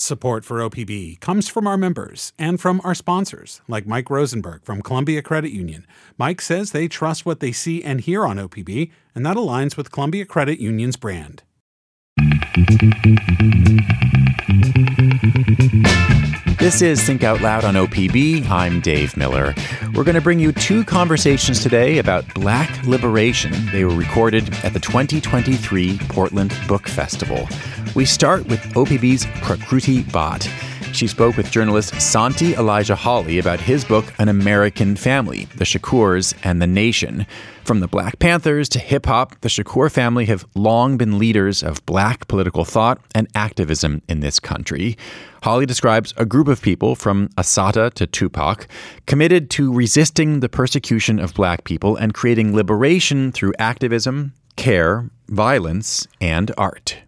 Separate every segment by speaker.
Speaker 1: Support for OPB comes from our members and from our sponsors, like Mike Rosenberg from Columbia Credit Union. Mike says they trust what they see and hear on OPB, and that aligns with Columbia Credit Union's brand.
Speaker 2: This is Think Out Loud on OPB. I'm Dave Miller. We're going to bring you two conversations today about Black liberation. They were recorded at the 2023 Portland Book Festival. We start with OPB's Prakruti Bhatt. She spoke with journalist Santi Elijah Holley about his book, An Amerikan Family The Shakurs and the Nation. From the Black Panthers to hip hop, the Shakur family have long been leaders of black political thought and activism in this country. Holley describes a group of people from Assata to Tupac committed to resisting the persecution of black people and creating liberation through activism, care, violence, and art.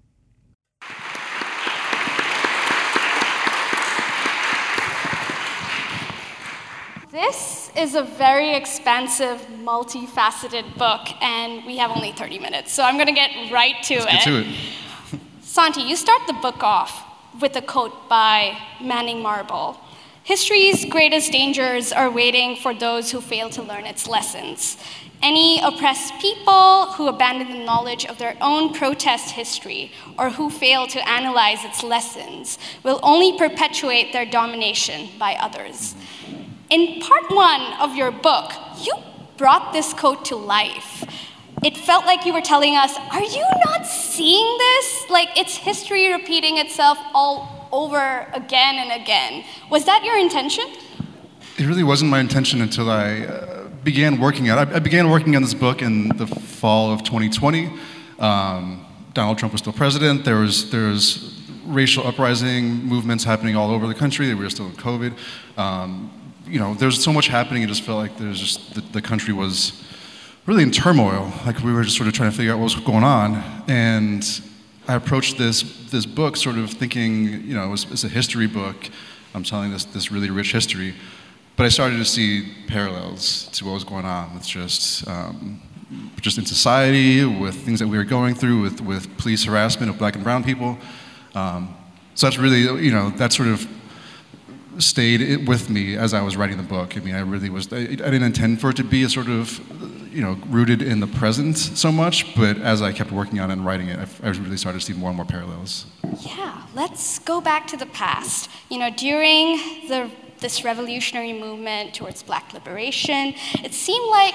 Speaker 3: This is a very expansive, multifaceted book, and we have only 30 minutes, so I'm going to get right to
Speaker 4: Let's
Speaker 3: it.
Speaker 4: get to it.
Speaker 3: Santi, you start the book off with a quote by Manning Marable History's greatest dangers are waiting for those who fail to learn its lessons. Any oppressed people who abandon the knowledge of their own protest history or who fail to analyze its lessons will only perpetuate their domination by others. In part one of your book, you brought this quote to life. It felt like you were telling us, Are you not seeing this? Like it's history repeating itself all over again and again. Was that your intention?
Speaker 4: It really wasn't my intention until I uh, began working on it. I, I began working on this book in the fall of 2020. Um, Donald Trump was still president. There was, there was racial uprising movements happening all over the country. We were still in COVID. Um, you know, there's so much happening. It just felt like there's just the, the country was really in turmoil. Like we were just sort of trying to figure out what was going on. And I approached this this book sort of thinking, you know, it's, it's a history book. I'm telling this this really rich history, but I started to see parallels to what was going on with just. Um, just in society, with things that we were going through, with, with police harassment of black and brown people. Um, so that's really, you know, that sort of stayed with me as I was writing the book. I mean, I really was, I, didn't intend for it to be a sort of, you know, rooted in the present so much, but as I kept working on it and writing it, I, I really started to see more and more parallels.
Speaker 3: Yeah, let's go back to the past. You know, during the, this revolutionary movement towards black liberation, it seemed like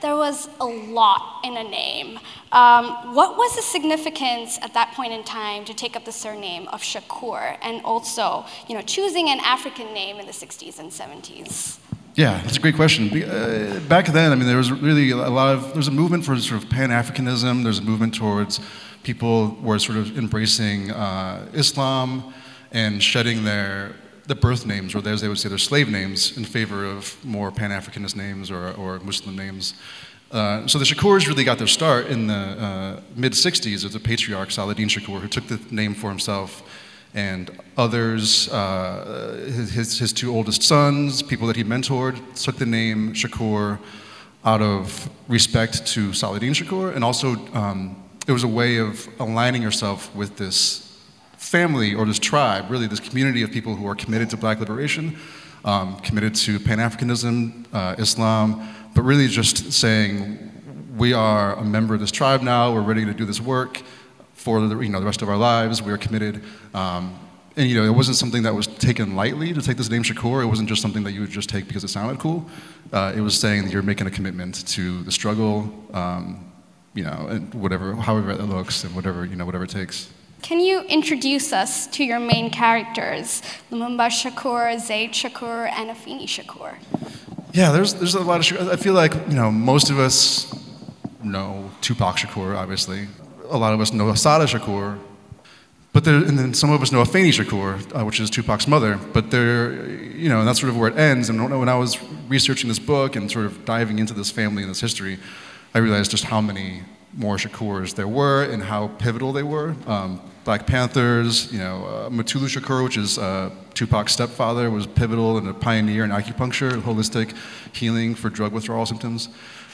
Speaker 3: there was a lot in a name. Um, what was the significance at that point in time to take up the surname of Shakur and also, you know, choosing an African name in the 60s and 70s?
Speaker 4: Yeah, that's a great question. Uh, back then, I mean, there was really a lot of, there was a movement for sort of Pan-Africanism, there's a movement towards people were sort of embracing uh, Islam and shedding their the birth names, or as they would say, their slave names, in favor of more Pan Africanist names or, or Muslim names. Uh, so the Shakurs really got their start in the uh, mid 60s as a patriarch, Saladin Shakur, who took the name for himself. And others, uh, his, his two oldest sons, people that he mentored, took the name Shakur out of respect to Saladin Shakur. And also, um, it was a way of aligning yourself with this family or this tribe, really this community of people who are committed to black liberation, um, committed to Pan Africanism, uh, Islam, but really just saying, we are a member of this tribe now, we're ready to do this work for the, you know, the rest of our lives, we are committed. Um, and you know, it wasn't something that was taken lightly to take this name Shakur. It wasn't just something that you would just take because it sounded cool. Uh, it was saying that you're making a commitment to the struggle, um, you know, and whatever, however it looks, and whatever you know, whatever it takes.
Speaker 3: Can you introduce us to your main characters, Lumumba Shakur, Zaid Shakur, and Afeni Shakur?
Speaker 4: Yeah, there's, there's a lot of. I feel like, you know, most of us know Tupac Shakur, obviously. A lot of us know Assata Shakur. But there, and then some of us know Afeni Shakur, uh, which is Tupac's mother. But there, you know, and that's sort of where it ends. And when I was researching this book and sort of diving into this family and this history, I realized just how many more Shakurs there were and how pivotal they were. Um, Black Panthers, you know, uh, Mutulu Shakur, which is uh, Tupac's stepfather, was pivotal and a pioneer in acupuncture, holistic healing for drug withdrawal symptoms.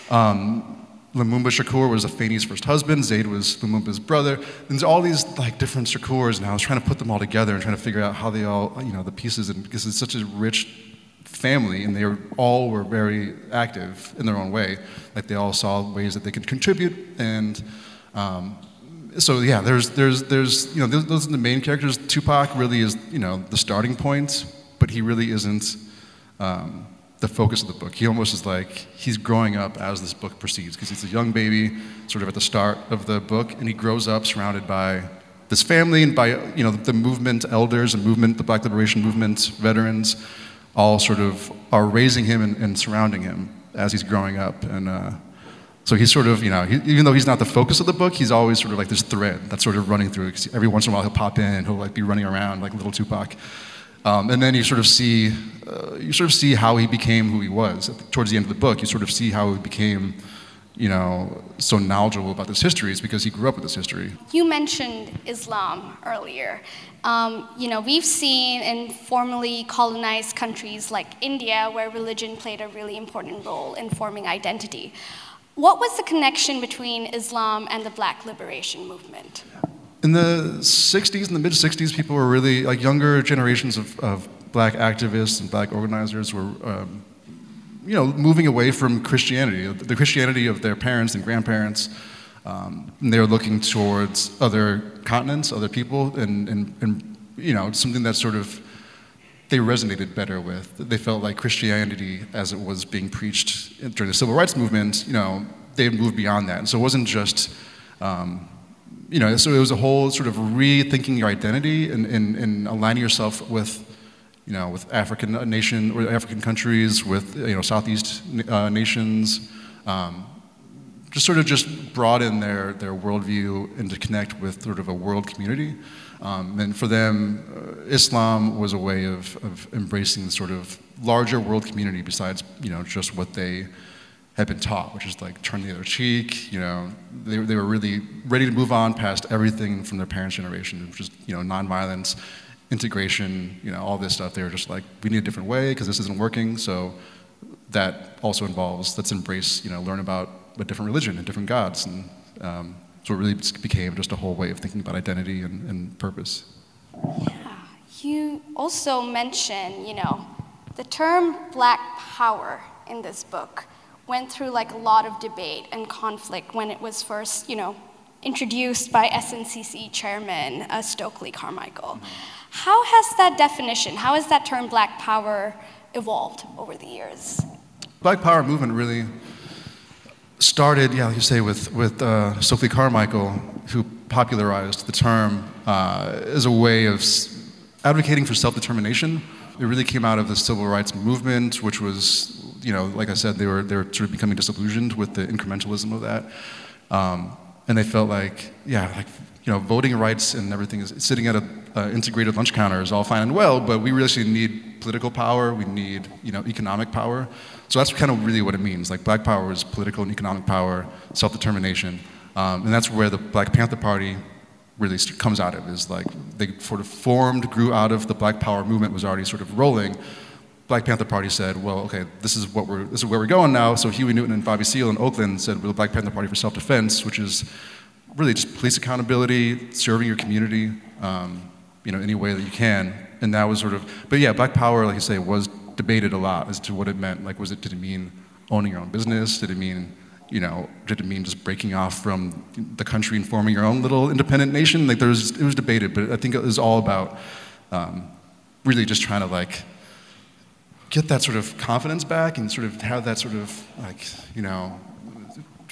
Speaker 4: Um, Lumumba Shakur was Afeni's first husband. Zaid was Lumumba's brother. And there's all these like different Shakurs, and I was trying to put them all together and trying to figure out how they all, you know, the pieces, and because it's such a rich family, and they all were very active in their own way. Like they all saw ways that they could contribute, and um, so yeah, there's there's there's you know those, those are the main characters. Tupac really is you know the starting point, but he really isn't. Um, the focus of the book. He almost is like he's growing up as this book proceeds because he's a young baby, sort of at the start of the book, and he grows up surrounded by this family and by you know the movement elders and movement, the Black Liberation Movement veterans, all sort of are raising him and, and surrounding him as he's growing up. And uh, so he's sort of you know he, even though he's not the focus of the book, he's always sort of like this thread that's sort of running through. Every once in a while he'll pop in he'll like be running around like little Tupac. Um, and then you sort of see, uh, you sort of see how he became who he was. Towards the end of the book, you sort of see how he became, you know, so knowledgeable about this history is because he grew up with this history.
Speaker 3: You mentioned Islam earlier. Um, you know, we've seen in formerly colonized countries like India where religion played a really important role in forming identity. What was the connection between Islam and the Black Liberation Movement?
Speaker 4: in the 60s, in the mid 60s, people were really, like younger generations of, of black activists and black organizers were, um, you know, moving away from Christianity, the Christianity of their parents and grandparents. Um, and they were looking towards other continents, other people, and, and, and, you know, something that sort of they resonated better with. They felt like Christianity, as it was being preached during the civil rights movement, you know, they moved beyond that. And so it wasn't just um, you know, so it was a whole sort of rethinking your identity and, and, and aligning yourself with, you know, with African nation or African countries, with you know Southeast uh, nations, um, just sort of just broaden their their worldview and to connect with sort of a world community. Um, and for them, uh, Islam was a way of, of embracing the sort of larger world community besides you know just what they had been taught, which is like turn the other cheek. You know, they, they were really ready to move on past everything from their parents' generation, which is you know nonviolence, integration, you know, all this stuff. They were just like, we need a different way because this isn't working. So that also involves let's embrace, you know, learn about a different religion and different gods, and um, so it really became just a whole way of thinking about identity and, and purpose.
Speaker 3: Yeah, you also mention, you know, the term Black Power in this book went through like a lot of debate and conflict when it was first, you know, introduced by SNCC chairman uh, Stokely Carmichael. How has that definition, how has that term black power evolved over the years?
Speaker 4: Black power movement really started, yeah, like you say, with, with uh, Carmichael, who popularized the term uh, as a way of advocating for self-determination. It really came out of the civil rights movement, which was you know, like I said, they were, they were sort of becoming disillusioned with the incrementalism of that. Um, and they felt like, yeah, like, you know, voting rights and everything is sitting at an integrated lunch counter is all fine and well, but we really need political power, we need, you know, economic power. So that's kind of really what it means. Like black power is political and economic power, self-determination. Um, and that's where the Black Panther Party really comes out of, is like they sort of formed, grew out of the black power movement was already sort of rolling, Black Panther Party said, well, okay, this is, what we're, this is where we're going now. So Huey Newton and Bobby Seale in Oakland said, we're the Black Panther Party for self-defense, which is really just police accountability, serving your community, um, you know, any way that you can. And that was sort of, but yeah, Black Power, like you say, was debated a lot as to what it meant. Like, was it, did it mean owning your own business? Did it mean, you know, did it mean just breaking off from the country and forming your own little independent nation? Like, there was, it was debated, but I think it was all about um, really just trying to like get that sort of confidence back and sort of have that sort of like, you know,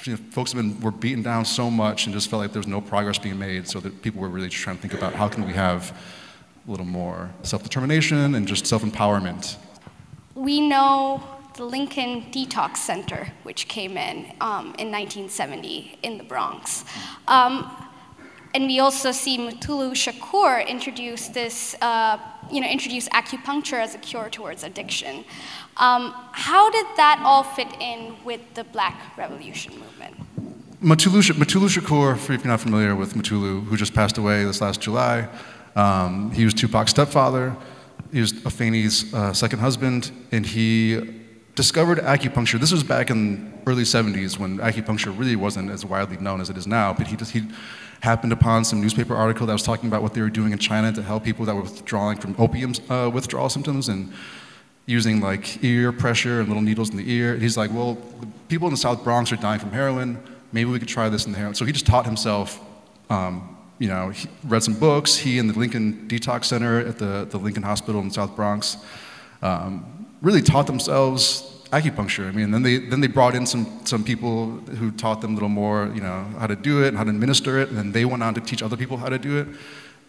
Speaker 4: you know, folks have been were beaten down so much and just felt like there was no progress being made. So that people were really just trying to think about how can we have a little more self-determination and just self-empowerment.
Speaker 3: We know the Lincoln Detox Center, which came in um, in 1970 in the Bronx. Um, and we also see Mutulu Shakur introduce this, uh, you know, introduce acupuncture as a cure towards addiction. Um, how did that all fit in with the Black Revolution movement?
Speaker 4: Mutulu, Shakur, if you're not familiar with Mutulu, who just passed away this last July, um, he was Tupac's stepfather. He was Afeni's uh, second husband, and he discovered acupuncture. This was back in early 70s when acupuncture really wasn't as widely known as it is now. But he just he happened upon some newspaper article that was talking about what they were doing in China to help people that were withdrawing from opium uh, withdrawal symptoms and using like ear pressure and little needles in the ear. And he's like, well, people in the South Bronx are dying from heroin. Maybe we could try this in the heroin. So he just taught himself. Um, you know, he read some books. He and the Lincoln Detox Center at the, the Lincoln Hospital in the South Bronx um, really taught themselves acupuncture. I mean, then they then they brought in some some people who taught them a little more, you know, how to do it and how to administer it, and then they went on to teach other people how to do it,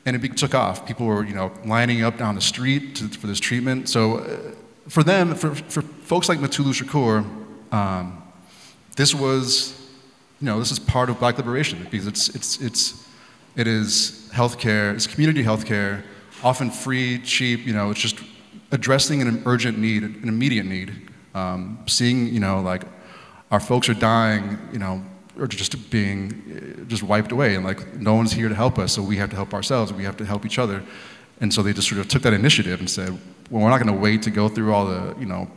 Speaker 4: and it took off. People were, you know, lining up down the street to, for this treatment. So, uh, for them, for for folks like Mutulu Shakur, um, this was, you know, this is part of Black liberation because it's it's it's it is healthcare, it's community healthcare, often free, cheap. You know, it's just addressing an urgent need, an immediate need. Um, seeing, you know, like our folks are dying, you know, or just being just wiped away, and like no one's here to help us, so we have to help ourselves. We have to help each other, and so they just sort of took that initiative and said, well, we're not going to wait to go through all the, you know,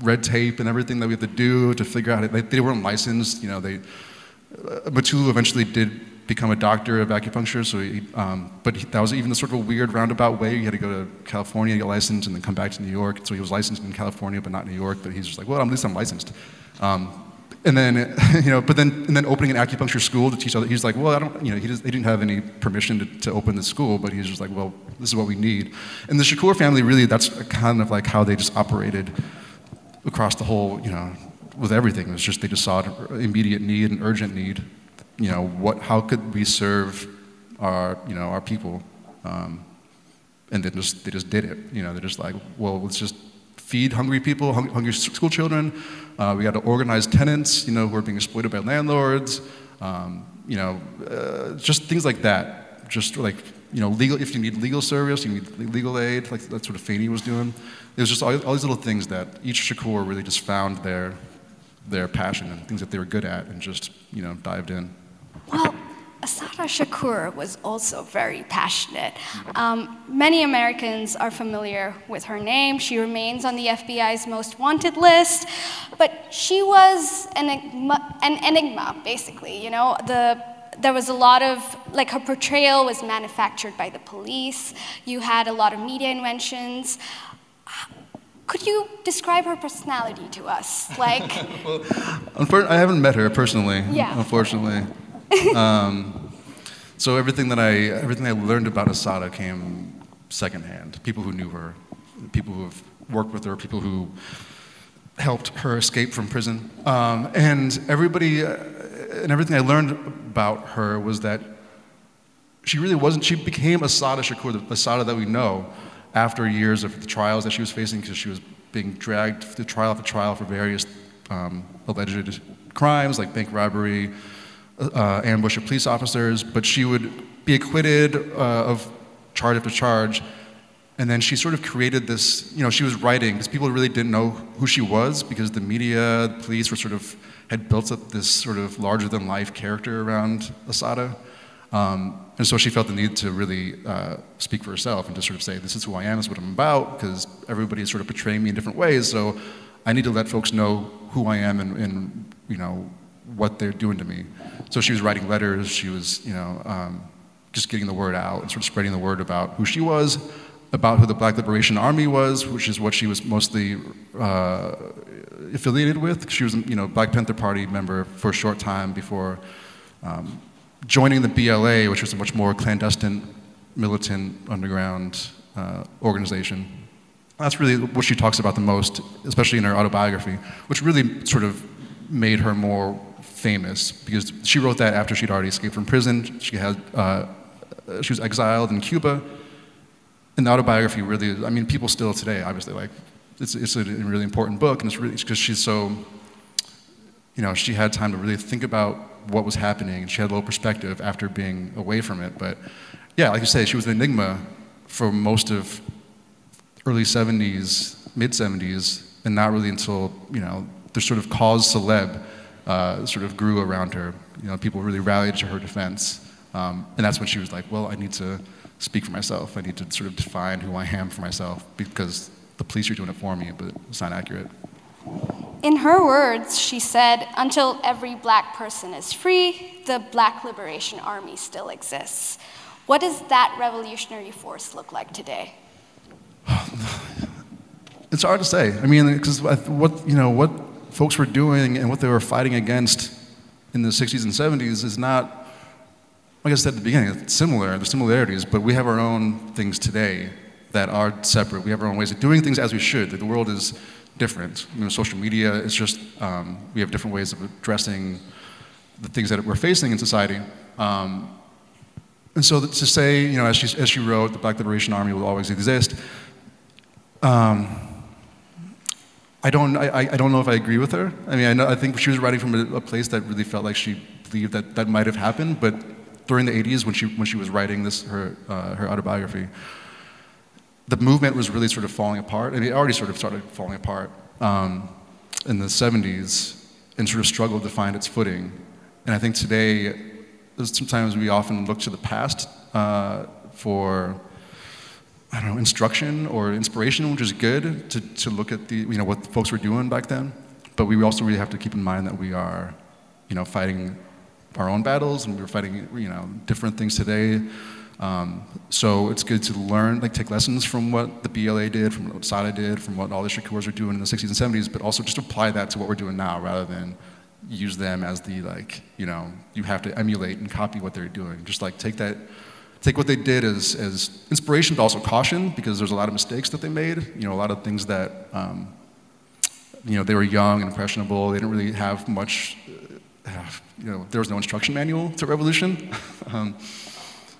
Speaker 4: red tape and everything that we have to do to figure out. They, they weren't licensed, you know. They uh, Mutulu eventually did become a doctor of acupuncture. So, he, um, but he, that was even the sort of a weird roundabout way. He had to go to California to get licensed and then come back to New York. So he was licensed in California, but not New York. But he's just like, well, at least I'm licensed. Um, and then, you know, but then, and then opening an acupuncture school to teach other. He's like, well, I don't, you know, he, just, didn't have any permission to, to open the school, but he's just like, well, this is what we need. And the Shakur family really, that's kind of like how they just operated across the whole, you know, with everything. It was just they just saw an immediate need, an urgent need, you know, what, how could we serve our, you know, our people? Um, and they just, they just did it. You know, they're just like, well, let's just feed hungry people, hungry, hungry school children. Uh, we got to organize tenants, you know, who are being exploited by landlords. Um, you know, uh, just things like that. Just like, you know, legal, if you need legal service, you need legal aid, like that's what Afeni was doing. It was just all, all these little things that each Shakur really just found their, their passion and things that they were good at and just, you know, dived in.
Speaker 3: Well, Assata Shakur was also very passionate. Um, many Americans are familiar with her name. She remains on the FBI's most wanted list, but she was an enigma, an enigma basically. You know, the there was a lot of like her portrayal was manufactured by the police. You had a lot of media inventions. Could you describe her personality to us? Like,
Speaker 4: well, I haven't met her personally.
Speaker 3: Yeah.
Speaker 4: Unfortunately. um, so everything that I everything I learned about Assata came secondhand. People who knew her, people who have worked with her, people who helped her escape from prison, um, and everybody uh, and everything I learned about her was that she really wasn't. She became Assata Shakur, the Assata that we know, after years of the trials that she was facing, because she was being dragged to trial after trial for various um, alleged crimes like bank robbery, uh, ambush of police officers, but she would be acquitted uh, of charge after charge. And then she sort of created this, you know, she was writing because people really didn't know who she was because the media, the police were sort of, had built up this sort of larger than life character around Assata. Um, and so she felt the need to really uh, speak for herself and to sort of say, this is who I am, this is what I'm about, because everybody is sort of portraying me in different ways. So I need to let folks know who I am and, and you know, what they're doing to me. So she was writing letters, she was, you know, um, just getting the word out and sort of spreading the word about who she was, about who the Black Liberation Army was, which is what she was mostly uh, affiliated with. She was, you know, Black Panther Party member for a short time before um, joining the BLA, which was a much more clandestine, militant, underground uh, organization. That's really what she talks about the most, especially in her autobiography, which really sort of made her more famous because she wrote that after she'd already escaped from prison. She had uh, she was exiled in Cuba. And the autobiography really, I mean, people still today, obviously, like it's it's a really important book, and it's really because she's so, you know, she had time to really think about what was happening, and she had a little perspective after being away from it. But yeah, like you say, she was an enigma for most of early 70s, mid 70s, and not really until you know the sort of cause celeb uh, sort of grew around her. You know, people really rallied to her defense. Um, and that's when she was like, well, I need to speak for myself. I need to sort of define who I am for myself because the police are doing it for me, but it's not accurate.
Speaker 3: In her words, she said, until every black person is free, the Black Liberation Army still exists. What does that revolutionary force look like today?
Speaker 4: It's hard to say. I mean, because what, you know, what folks were doing and what they were fighting against in the 60s and 70s is not, like I said at the beginning, it's similar, there's similarities, but we have our own things today that are separate. We have our own ways of doing things as we should. The world is different. You know, social media is just, um, we have different ways of addressing the things that we're facing in society. Um, and so to say, you know, as she, as she wrote, the Black Liberation Army will always exist, um, I, don't, I, I don't know if I agree with her. I mean, I, know, I think she was writing from a, a place that really felt like she believed that that might have happened, but during the 80s when she, when she was writing this, her, uh, her autobiography, the movement was really sort of falling apart. I mean, it already sort of started falling apart um, in the 70s and sort of struggled to find its footing. And I think today, sometimes we often look to the past uh, for, I don't know, instruction or inspiration, which is good to, to look at the, you know, what folks were doing back then. But we also really have to keep in mind that we are, you know, fighting our own battles and we're fighting, you know, different things today um, so it's good to learn, like take lessons from what the BLA did, from what Sada did, from what all the Shakurs were doing in the 60s and 70s, but also just apply that to what we're doing now rather than use them as the like, you know, you have to emulate and copy what they're doing. Just like take that, take what they did as, as inspiration, but also caution because there's a lot of mistakes that they made. You know, a lot of things that, um, you know, they were young and impressionable. They didn't really have much, uh, you know, there was no instruction manual to revolution. um,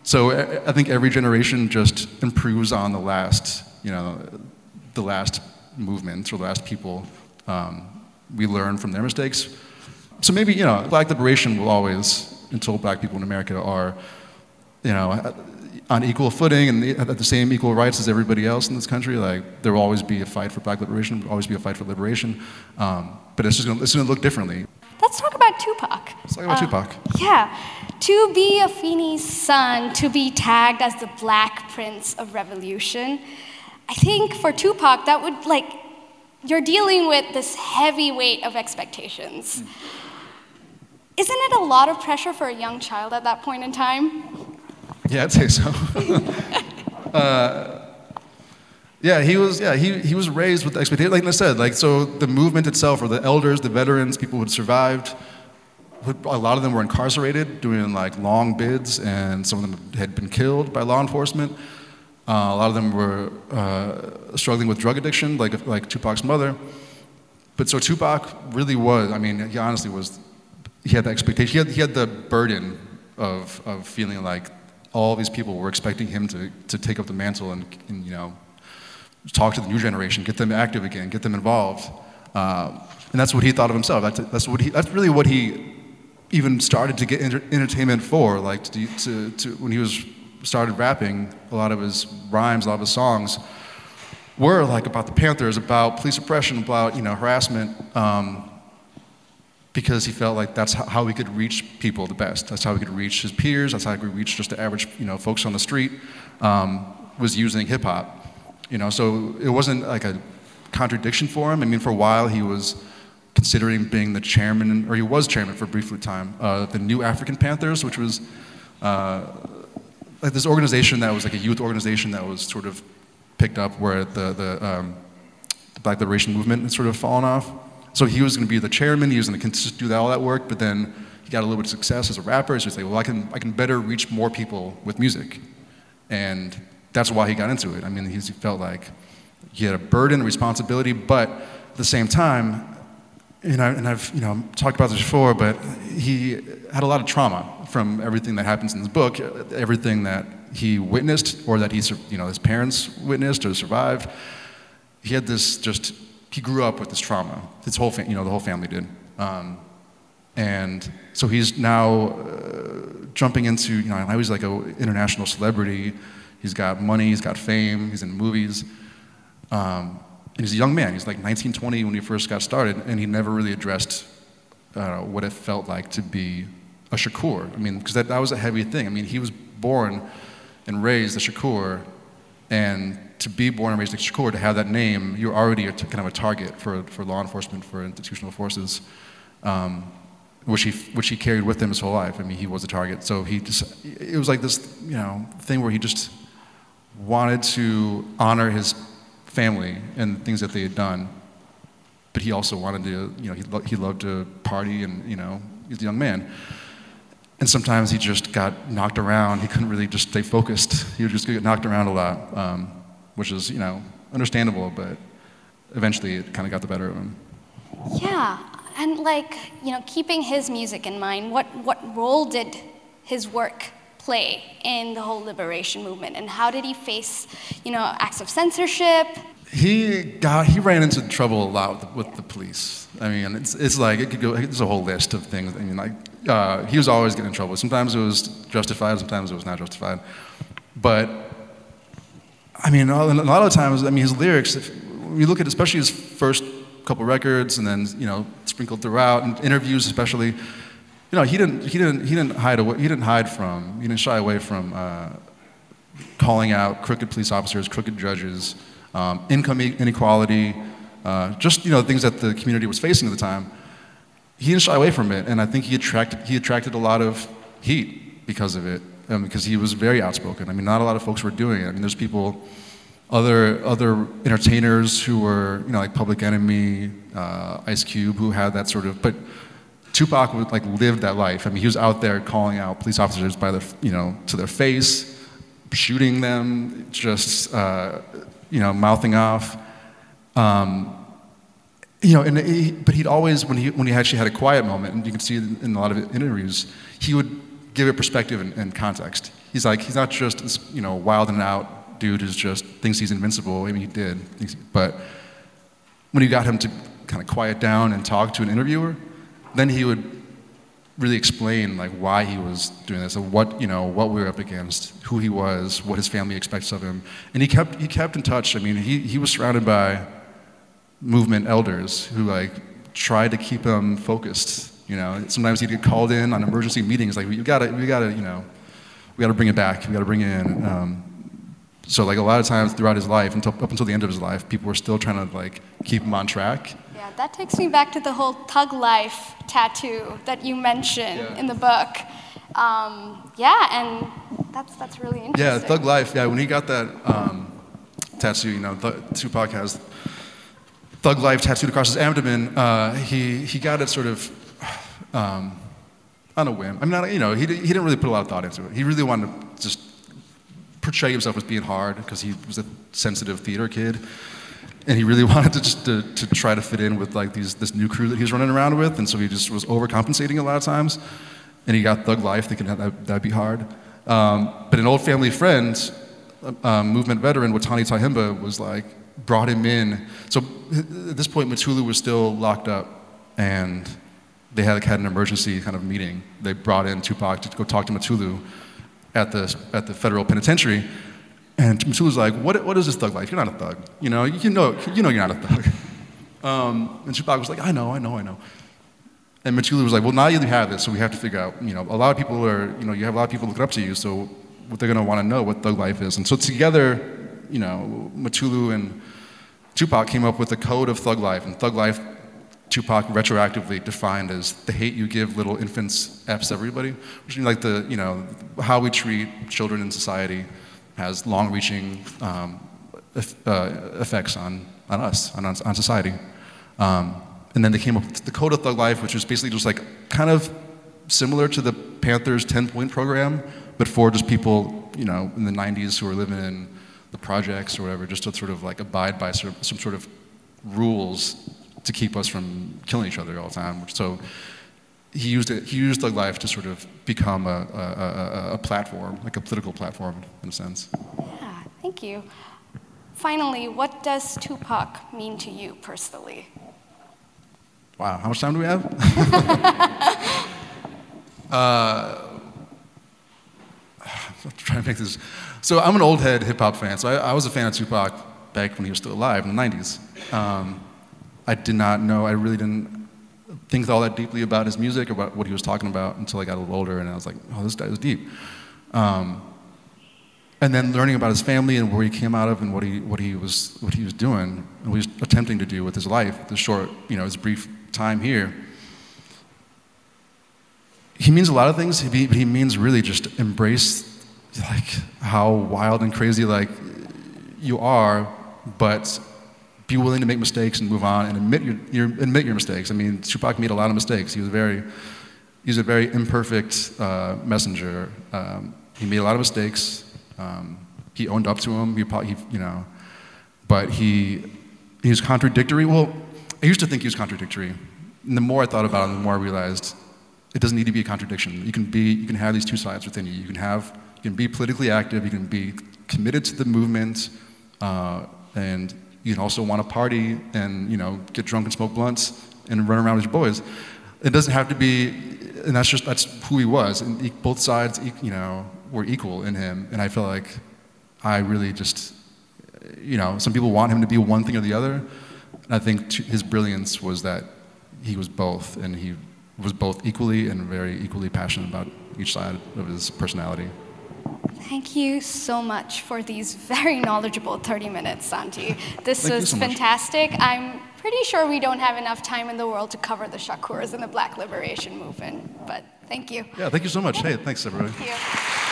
Speaker 4: so I think every generation just improves on the last, you know, the last movement or the last people. Um, we learn from their mistakes. So maybe, you know, black liberation will always, until black people in America are, you know, on equal footing and at the same equal rights as everybody else in this country, like there will always be a fight for black liberation, will always be a fight for liberation. Um, but it's just gonna, it's gonna look differently.
Speaker 3: Let's talk about Tupac.
Speaker 4: Let's talk about uh, Tupac.
Speaker 3: Yeah. To be a Afeni's son, to be tagged as the Black Prince of Revolution, I think for Tupac, that would like, you're dealing with this heavy weight of expectations. Mm. Isn't it a lot of pressure for a young child at that point in time?
Speaker 4: Yeah, I'd say so. uh, yeah, he was. Yeah, he, he was raised with the expectation. Like I said, like so, the movement itself, or the elders, the veterans, people who had survived, a lot of them were incarcerated, doing like long bids, and some of them had been killed by law enforcement. Uh, a lot of them were uh, struggling with drug addiction, like like Tupac's mother. But so Tupac really was. I mean, he honestly was. He had the expectation. He had, he had the burden of of feeling like all these people were expecting him to to take up the mantle and, and you know talk to the new generation, get them active again, get them involved. Uh, and that's what he thought of himself. That's, that's, what he, that's really what he even started to get entertainment for. Like to, to, to, when he was started rapping, a lot of his rhymes, a lot of his songs were like about the Panthers, about police oppression, about you know harassment, um, because he felt like that's how he could reach people the best. That's how he could reach his peers. That's how he could reach just the average you know folks on the street. Um, was using hip hop, you know. So it wasn't like a contradiction for him. I mean, for a while he was considering being the chairman, or he was chairman for a brief time, uh, the New African Panthers, which was uh, like this organization that was like a youth organization that was sort of picked up where the, the, um, the Black Liberation Movement had sort of fallen off. So he was going to be the chairman, he was going to do all that work, but then he got a little bit of success as a rapper. So he's like, well, I can, I can better reach more people with music. And that's why he got into it. I mean, he felt like he had a burden, a responsibility, but at the same time, you know, and I've you know talked about this before, but he had a lot of trauma from everything that happens in this book, everything that he witnessed or that he, you know, his parents witnessed or survived. He had this just, he grew up with this trauma. His whole, you know, the whole family did. Um, and so he's now uh, jumping into, you know, now he's like an international celebrity. He's got money, he's got fame, he's in movies. Um, and he's a young man. He's like 19, 20 when he first got started, and he never really addressed uh, what it felt like to be a Shakur. I mean, because that, that was a heavy thing. I mean, he was born and raised a Shakur, and to be born and raised in Shakur, to have that name, you're already a t- kind of a target for, for law enforcement, for institutional forces, um, which, he, which he carried with him his whole life. I mean, he was a target. So he just, it was like this, you know, thing where he just wanted to honor his family and the things that they had done. But he also wanted to, you know, he, lo- he loved to party and, you know, he's a young man. And sometimes he just got knocked around. He couldn't really just stay focused. He would just get knocked around a lot, um, which is, you know, understandable, but eventually it kind of got the better of him.
Speaker 3: Yeah, and like, you know, keeping his music in mind, what, what role did his work play in the whole liberation movement? And how did he face, you know, acts of censorship?
Speaker 4: He got he ran into trouble a lot with the, with the police. I mean, it's, it's like it could go. There's a whole list of things. I mean, like uh, he was always getting in trouble. Sometimes it was justified. Sometimes it was not justified. But I mean, a lot of times, I mean, his lyrics. If you look at, especially his first couple records, and then you know, sprinkled throughout, and interviews especially. You know, he didn't he didn't he didn't hide away. He didn't hide from. He didn't shy away from uh, calling out crooked police officers, crooked judges um, income inequality, uh, just you know things that the community was facing at the time. He didn't shy away from it, and I think he attracted he attracted a lot of heat because of it, um, because he was very outspoken. I mean, not a lot of folks were doing it. I mean, there's people, other other entertainers who were you know like Public Enemy, uh, Ice Cube, who had that sort of, but. Tupac would, like lived that life. I mean, he was out there calling out police officers by their, you know, to their face, shooting them, just uh, you know, mouthing off. Um, you know, and he, but he'd always, when he, when he actually had a quiet moment, and you can see in a lot of interviews, he would give it perspective and, and context. He's like, he's not just this, you know, wild and out dude who's just thinks he's invincible. I mean, he did, but when you got him to kind of quiet down and talk to an interviewer, then he would really explain like why he was doing this, and what you know, what we were up against, who he was, what his family expects of him, and he kept he kept in touch. I mean, he he was surrounded by movement elders who like tried to keep him focused. You know, sometimes he'd get called in on emergency meetings, like we gotta we gotta you know, we gotta bring it back, we gotta bring it in. Um, so like a lot of times throughout his life, until up until the end of his life, people were still trying to like keep him on track
Speaker 3: yeah, that takes me back to the whole thug life tattoo that you mentioned yeah. in the book. Um, yeah, and that's that's really interesting.
Speaker 4: Yeah, thug life. Yeah, when he got that um, tattoo, you know, Th- Tupac has thug life tattooed across his abdomen. Uh, he he got it sort of. Um, on a whim. I mean, you know, he, he didn't really put a lot of thought into it. He really wanted to just portray himself as being hard because he was a sensitive theater kid and he really wanted to just to, to try to fit in with like these this new crew that he was running around with, and so he just was overcompensating a lot of times, and he got thug life thinking that that'd be hard. Um, but an old family friend, um, movement veteran Watani Tyehimba, was like brought him in. So at this point, Mutulu was still locked up, and they had, like, had an emergency kind of meeting. They brought in Tupac to go talk to Mutulu at the at the federal penitentiary. And Mutulu was like, what, what is this thug life? You're not a thug. You know, you know, you know you're not a thug. Um, and Tupac was like, I know, I know, I know. And Mutulu was like, well, now you have this, so we have to figure out, you know, a lot of people are, you know, you have a lot of people looking up to you, so what they're going to want to know what thug life is. And so together, you know, Mutulu and Tupac came up with a code of thug life. And thug life, Tupac retroactively defined as the hate you give little infants F's everybody, which means like the, you know, how we treat children in society has long-reaching um, uh, effects on, on us, on, on society. Um, and then they came up with the Code of Thug Life, which was basically just like kind of similar to the Panthers 10-point program, but for just people, you know, in the 90s who were living in the projects or whatever, just to sort of like abide by some sort of rules to keep us from killing each other all the time. So he used it, he used Thug Life to sort of become a, a, a, a, platform, like a political platform in a sense.
Speaker 3: Yeah, thank you. Finally, what does Tupac mean to you personally?
Speaker 4: Wow, how much time do we have? uh, I'm trying to make this. So I'm an old head hip hop fan. So I, I, was a fan of Tupac back when he was still alive in the 90s. Um, I did not know. I really didn't think all that deeply about his music about what he was talking about until I got a little older, and I was like, oh, this guy is deep. Um, and then learning about his family and where he came out of and what he, what he, was, what he was doing and what he was attempting to do with his life, the short, you know, his brief time here. He means a lot of things, but he means really just embrace like how wild and crazy like you are, but be willing to make mistakes and move on and admit your, your, admit your mistakes. I mean, Tupac made a lot of mistakes. He was very, he was a very imperfect uh, messenger. Um, he made a lot of mistakes. Um, he owned up to them. He, he, you know, but he, he was contradictory. Well, I used to think he was contradictory. And the more I thought about it, the more I realized it doesn't need to be a contradiction. You can be, you can have these two sides within you. You can have, you can be politically active. You can be committed to the movement, uh, and you can also want to party and you know get drunk and smoke blunts and run around with your boys. It doesn't have to be, and that's just that's who he was. And both sides, you know, were equal in him. And I feel like I really just, you know, some people want him to be one thing or the other. And I think his brilliance was that he was both, and he was both equally and very equally passionate about each side of his personality.
Speaker 3: Thank you so much for these very knowledgeable 30 minutes, Santi. This was so fantastic. Much. I'm pretty sure we don't have enough time in the world to cover the Shakurs and the Black Liberation Movement, but thank you.
Speaker 4: Yeah, thank you so much. Hey, thanks, everybody.
Speaker 3: Thank you.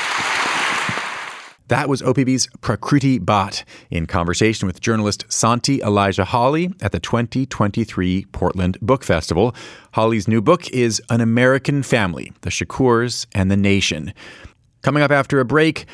Speaker 2: That was OPB's Prakruti Bhatt in conversation with journalist Santi Elijah Holley at the 2023 Portland Book Festival. Holley's new book is An Amerikan Family The Shakurs and the Nation. Coming up after a break,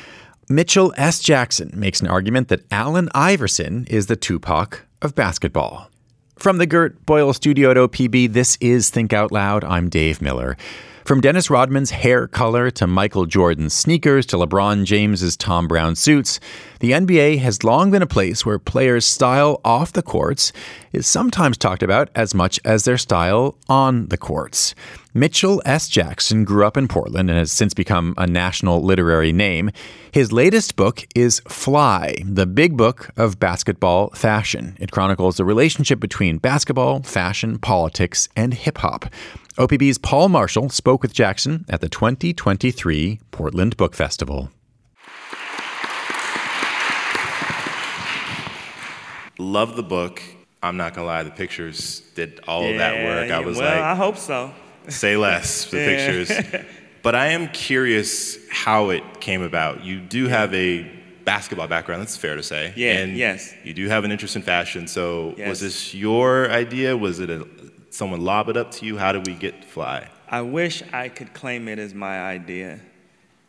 Speaker 2: Mitchell S. Jackson makes an argument that Allen Iverson is the Tupac of basketball. From the Gert Boyle studio at OPB, this is Think Out Loud. I'm Dave Miller. From Dennis Rodman's hair color to Michael Jordan's sneakers to LeBron James's Thom Browne suits, the NBA has long been a place where players' style off the courts is sometimes talked about as much as their style on the courts. Mitchell S. Jackson grew up in Portland and has since become a national literary name. His latest book is Fly, the big book of basketball fashion. It chronicles the relationship between basketball, fashion, politics, and hip hop. OPB's Paul Marshall spoke with Jackson at the 2023 Portland Book Festival.
Speaker 5: Love the book. I'm not gonna lie, the pictures did all yeah, of that work. I was
Speaker 6: well,
Speaker 5: like,
Speaker 6: I hope so.
Speaker 5: Say less. The pictures. But I am curious how it came about. You do yeah. have a basketball background, that's fair to say.
Speaker 6: Yeah, and yes.
Speaker 5: You do have an interest in fashion. So yes. was this your idea? Was it a, someone lob it up to you? How did we get fly?
Speaker 6: I wish I could claim it as my idea.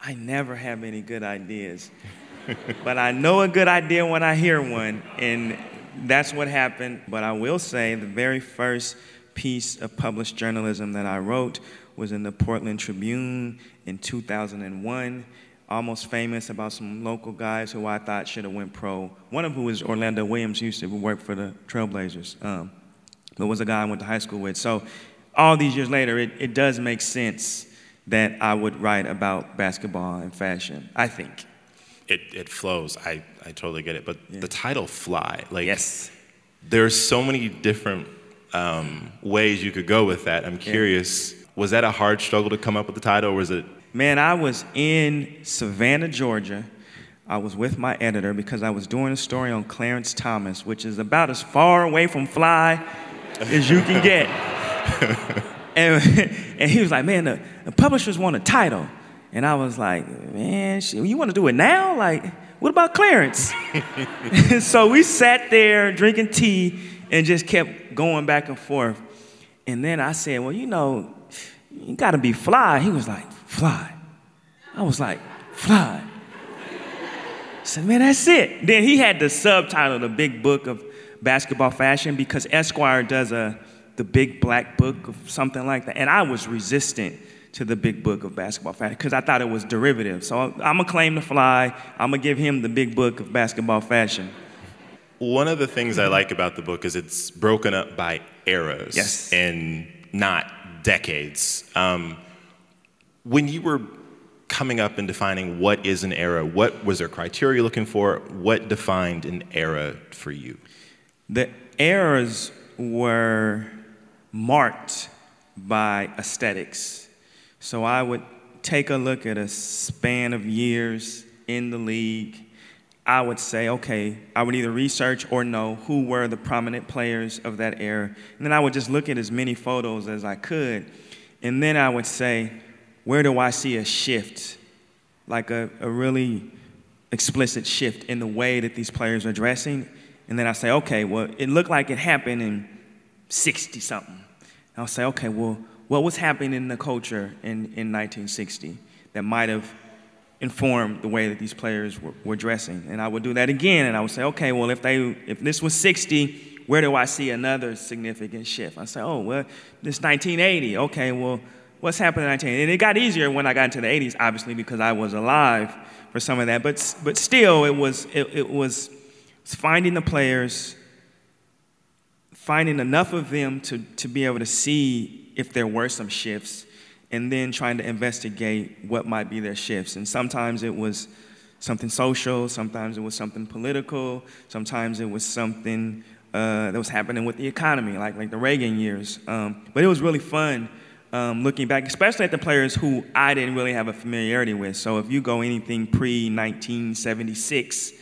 Speaker 6: I never have any good ideas. but I know a good idea when I hear one, and that's what happened. But I will say the very first piece of published journalism that I wrote was in the Portland Tribune in 2001. Almost famous about some local guys who I thought should have went pro. One of who was Orlando Williams, used to work for the Trailblazers, um, but was a guy I went to high school with. So all these years later, it, it does make sense that I would write about basketball and fashion, I think.
Speaker 5: It, it flows. I, I totally get it. But yeah. the title Fly, like,
Speaker 6: yes.
Speaker 5: there's so many different um, ways you could go with that. I'm curious, yeah. was that a hard struggle to come up with the title, or was it?
Speaker 6: Man, I was in Savannah, Georgia. I was with my editor because I was doing a story on Clarence Thomas, which is about as far away from fly as you can get. and, and he was like, man, the, the publishers want a title. And I was like, man, shit, you want to do it now? Like, what about Clarence? so we sat there drinking tea and just kept going back and forth. And then I said, Well, you know, you gotta be fly. He was like, Fly. I was like, Fly. I said, Man, that's it. Then he had the subtitle, The Big Book of Basketball Fashion, because Esquire does a the big black book of something like that. And I was resistant to the big book of basketball fashion because I thought it was derivative. So I'm gonna claim to fly. I'm gonna give him the big book of basketball fashion.
Speaker 5: One of the things I like about the book is it's broken up by eras
Speaker 6: yes.
Speaker 5: and not decades. Um, when you were coming up and defining what is an era, what was there criteria looking for? What defined an era for you?
Speaker 6: The eras were marked by aesthetics. So I would take a look at a span of years in the league, I would say, okay, I would either research or know who were the prominent players of that era. And then I would just look at as many photos as I could. And then I would say, where do I see a shift? Like a, a really explicit shift in the way that these players are dressing. And then I say, okay, well, it looked like it happened in 60 something. I'll say, okay, well, what was happening in the culture in, in 1960 that might have informed the way that these players were, were, dressing. And I would do that again, and I would say, okay, well, if they if this was 60, where do I see another significant shift? I say, oh, well, this 1980. Okay, well, what's happened in 1980? And it got easier when I got into the 80s, obviously, because I was alive for some of that. But but still, it was it, it was finding the players, finding enough of them to to be able to see if there were some shifts and then trying to investigate what might be their shifts. And sometimes it was something social, sometimes it was something political, sometimes it was something uh, that was happening with the economy, like, like the Reagan years. Um, but it was really fun um, looking back, especially at the players who I didn't really have a familiarity with. So if you go anything pre 1976,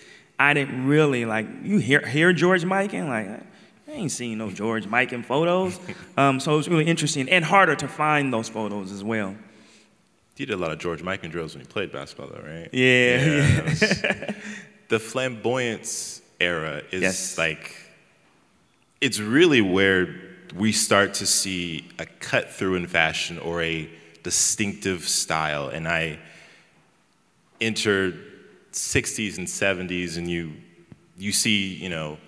Speaker 6: I didn't really like, you hear, hear George Mikan Like, I ain't seen no George Mikan photos. Um, so it was really interesting and harder to find those photos as well.
Speaker 5: You did a lot of George Mikan drills when you played basketball, though, right?
Speaker 6: Yeah. yeah.
Speaker 5: the flamboyance era is
Speaker 6: yes.
Speaker 5: like, it's really where we start to see a cut through in fashion or a distinctive style. And I enter 60s and 70s, and you, you see, you know,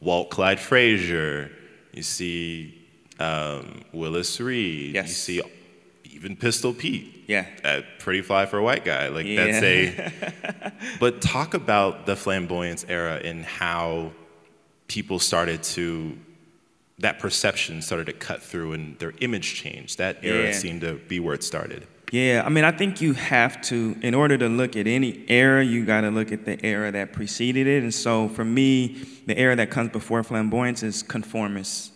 Speaker 5: Walt Clyde Frazier, you see um, Willis Reed,
Speaker 6: yes.
Speaker 5: you see even Pistol Pete.
Speaker 6: Yeah.
Speaker 5: Uh, pretty fly for a white guy. Like
Speaker 6: yeah.
Speaker 5: that's a But talk about the flamboyance era and how people started to that perception started to cut through and their image changed. That era
Speaker 6: Yeah.
Speaker 5: seemed to be where it started.
Speaker 6: Yeah, I mean, I think you have to, in order to look at any era, you got to look at the era that preceded it. And so for me, the era that comes before flamboyance is conformist.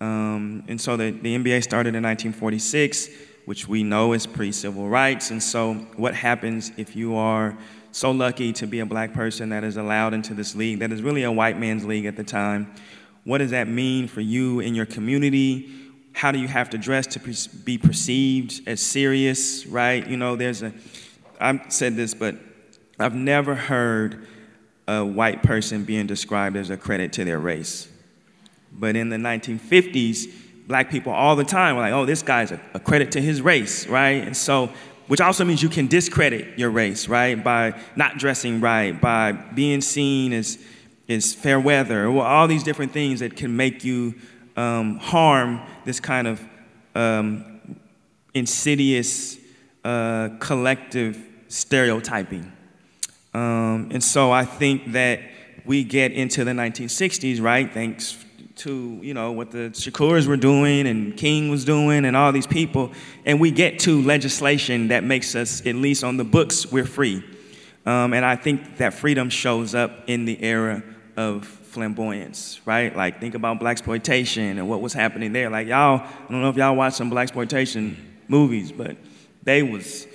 Speaker 6: Um, and so the, the NBA started in 1946, which we know is pre civil rights. And so, what happens if you are so lucky to be a black person that is allowed into this league that is really a white man's league at the time? What does that mean for you in your community? How do you have to dress to be perceived as serious, right? You know, there's a, I've said this, but I've never heard a white person being described as a credit to their race. But in the 1950s, black people all the time were like, oh, this guy's a, a credit to his race, right? And so, which also means you can discredit your race, right? By not dressing right, by being seen as, as fair weather, or all these different things that can make you um, harm this kind of um, insidious uh, collective stereotyping. Um, and so I think that we get into the 1960s, right? Thanks to you know what the Shakurs were doing and King was doing and all these people, and we get to legislation that makes us, at least on the books, we're free. Um, and I think that freedom shows up in the era of flamboyance, right? Like think about blaxploitation and what was happening there. Like y'all, I don't know if y'all watched some blaxploitation movies, but they was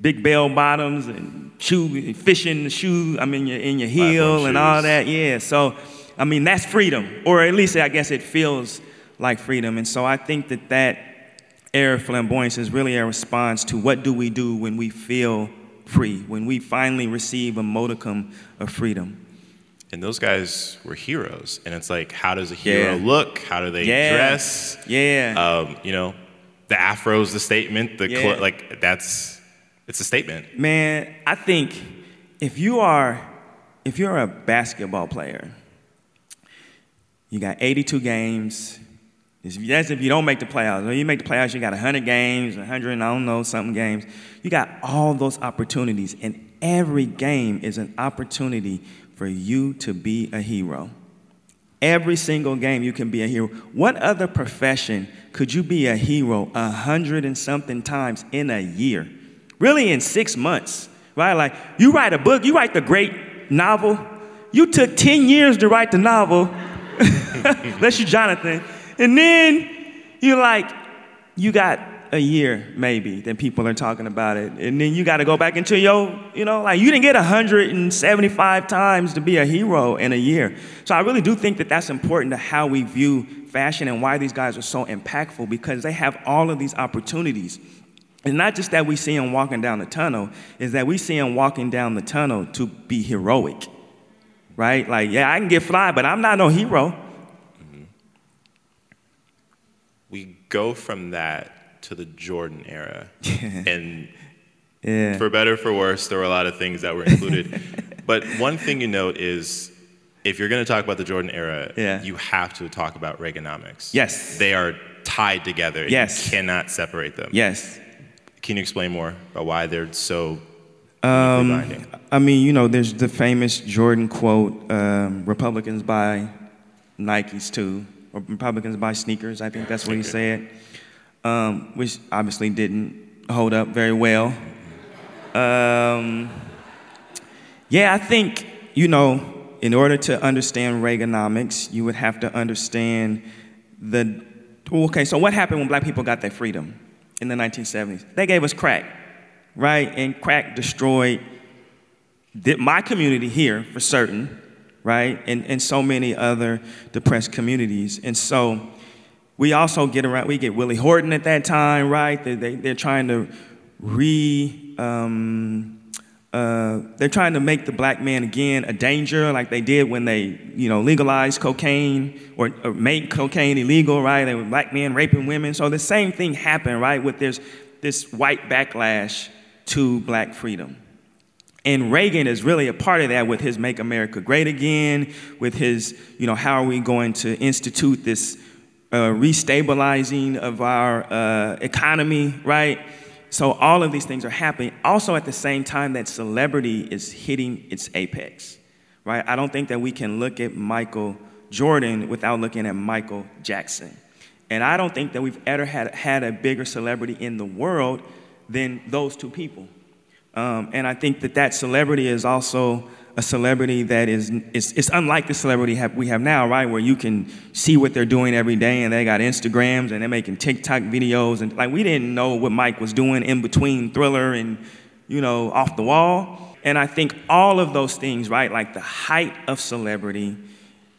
Speaker 6: big bell bottoms and shoe fishing the shoe. I mean, in your heel and all that. Yeah. So, I mean, that's freedom, or at least I guess it feels like freedom. And so I think that that air of flamboyance is really a response to what do we do when we feel free, when we finally receive a modicum of freedom
Speaker 5: and those guys were heroes. And it's like, how does a hero
Speaker 6: Yeah.
Speaker 5: look? How do they
Speaker 6: Yeah.
Speaker 5: dress?
Speaker 6: Yeah.
Speaker 5: Um, you know, the afro's the statement. The cl- like that's it's a statement.
Speaker 6: Man, I think if you are if you're a basketball player, you got 82 games. If- That's if you don't make the playoffs. When you make the playoffs, you got 100 games, 100, I don't know, something games. You got all those opportunities, and every game is an opportunity for you to be a hero. Every single game you can be a hero. What other profession could you be a hero a hundred and something times in a year? Really, in six months, right? Like, you write a book, you write the great novel. You took 10 years to write the novel, unless you Jonathan. And then you're like, you got a year maybe that people are talking about it. And then you got to go back into your, you know, like you didn't get 175 times to be a hero in a year. So I really do think that that's important to how we view fashion and why these guys are so impactful because they have all of these opportunities. It's not just that we see them walking down the tunnel, is that we see them walking down the tunnel to be heroic. Right? Like, yeah, I can get fly, but I'm not no hero. Mm-hmm.
Speaker 5: We go from that to the Jordan era. and yeah. for better for worse, there were a lot of things that were included. but one thing you note is if you're going to talk about the Jordan era, yeah. you have to talk about Reaganomics.
Speaker 6: Yes.
Speaker 5: They are tied together.
Speaker 6: Yes.
Speaker 5: You cannot separate them.
Speaker 6: Yes.
Speaker 5: Can you explain more about why they're so
Speaker 6: um, I mean, you know, there's the famous Jordan quote um, Republicans buy Nikes too, or Republicans buy sneakers. I think that's what he said, um, which obviously didn't hold up very well. Um, yeah, I think, you know, in order to understand Reaganomics, you would have to understand the. Okay, so what happened when black people got their freedom in the 1970s? They gave us crack, right? And crack destroyed my community here for certain, right? And, and so many other depressed communities. And so we also get around, we get Willie Horton at that time, right? They, they, they're trying to re. Um, uh, they're trying to make the black man again a danger, like they did when they, you know, legalized cocaine or, or made cocaine illegal, right? They were black men raping women. So the same thing happened, right? With this this white backlash to black freedom. And Reagan is really a part of that with his Make America Great Again, with his, you know, how are we going to institute this uh, restabilizing of our uh, economy, right? So all of these things are happening. Also, at the same time that celebrity is hitting its apex, right? I don't think that we can look at Michael Jordan without looking at Michael Jackson. And I don't think that we've ever had, had a bigger celebrity in the world than those two people. Um, and I think that that celebrity is also a celebrity that is, is it's unlike the celebrity have, we have now, right? Where you can see what they're doing every day and they got Instagrams and they're making TikTok videos. And like, we didn't know what Mike was doing in between Thriller and, you know, Off the Wall. And I think all of those things, right? Like the height of celebrity,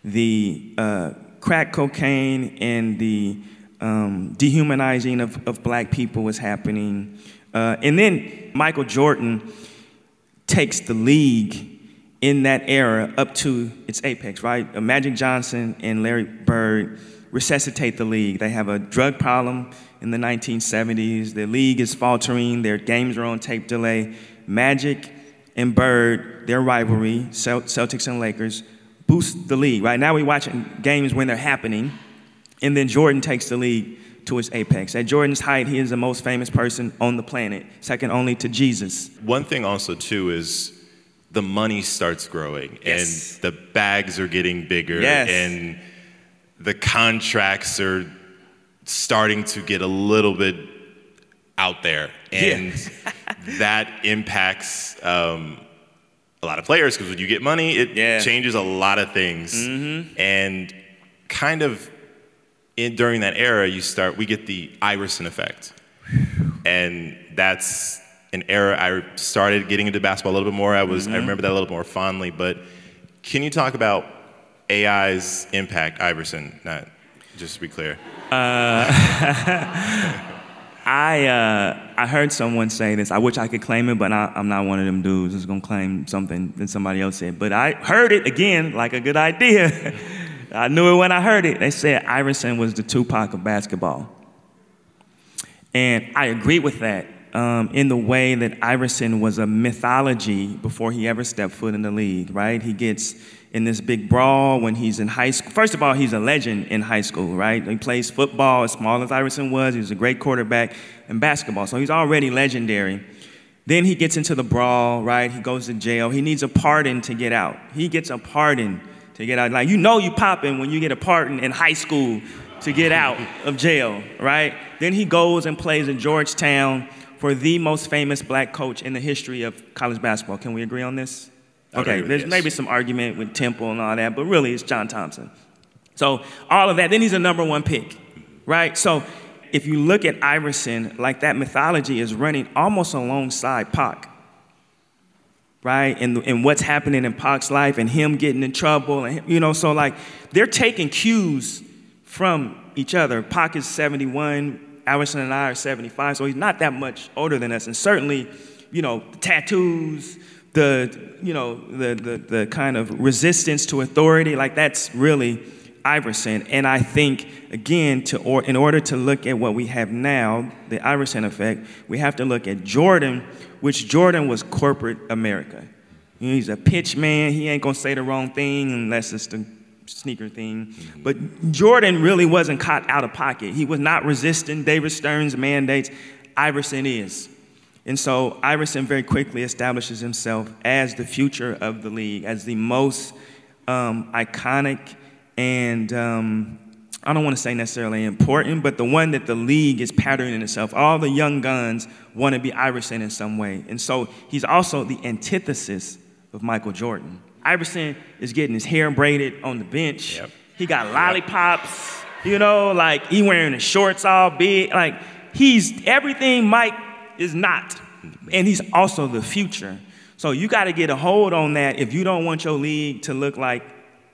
Speaker 6: the uh, crack cocaine and the um, dehumanizing of, of black people was happening. Uh, and then Michael Jordan takes the league in that era up to its apex, right? Magic Johnson and Larry Bird resuscitate the league. They have a drug problem in the 1970s. The league is faltering. Their games are on tape delay. Magic and Bird, their rivalry, Celtics and Lakers, boost the league. Right now, we're watching games when they're happening, and then Jordan takes the league to its apex. At Jordan's height, he is the most famous person on the planet, second only to Jesus.
Speaker 5: One thing also too is the money starts growing yes. and the bags are getting bigger
Speaker 6: yes.
Speaker 5: and the contracts are starting to get a little bit out there and yeah. that impacts um, a lot of players because when you get money it yeah. changes a lot of things mm-hmm. and kind of in, during that era you start we get the iverson effect and that's an era I started getting into basketball a little bit more. I was mm-hmm. I remember that a little more fondly. But can you talk about AI's impact, Iverson? Not just to be clear. Uh,
Speaker 6: I uh, I heard someone say this. I wish I could claim it, but I, am not one of them dudes who's gonna claim something that somebody else said. But I heard it again, like a good idea. I knew it when I heard it. They said Iverson was the Tupac of basketball, and I agree with that um, in the way that Iverson was a mythology before he ever stepped foot in the league, right? He gets in this big brawl when he's in high school. First of all, he's a legend in high school, right? He plays football as small as Iverson was. He was a great quarterback in basketball, so he's already legendary. Then he gets into the brawl, right? He goes to jail. He needs a pardon to get out. He gets a pardon to get out. Like, you know you popping when you get a pardon in high school to get out of jail, right? Then he goes and plays in Georgetown for the most famous black coach in the history of college basketball. Can we agree on this? Okay, there's yes. maybe some argument with Temple and all that, but really it's John Thompson. So all of that. Then he's a number one pick, right? So if you look at Iverson, like that mythology is running almost alongside Pac. Right? And, and what's happening in Pac's life and him getting in trouble. And, you know, so like they're taking cues from each other. Pac is 71, Iverson and I are 75, so he's not that much older than us. And certainly, you know, tattoos, the, you know, the, the, the kind of resistance to authority, like that's really Iverson. And I think, again, to or, in order to look at what we have now, the Iverson effect, we have to look at Jordan, which Jordan was corporate America. You know, he's a pitch man. He ain't gonna say the wrong thing unless it's the sneaker thing. But Jordan really wasn't caught out of pocket. He was not resisting David Stern's mandates. Iverson is. And so Iverson very quickly establishes himself as the future of the league, as the most um, iconic and um, I don't want to say necessarily important, but the one that the league is patterning itself. All the young guns want to be Iverson in some way. And so he's also the antithesis of Michael Jordan. Iverson is getting his hair braided on the bench. Yep. He got lollipops, you know, like he wearing his shorts all big. Like he's everything Mike is not. And he's also the future. So you got to get a hold on that if you don't want your league to look like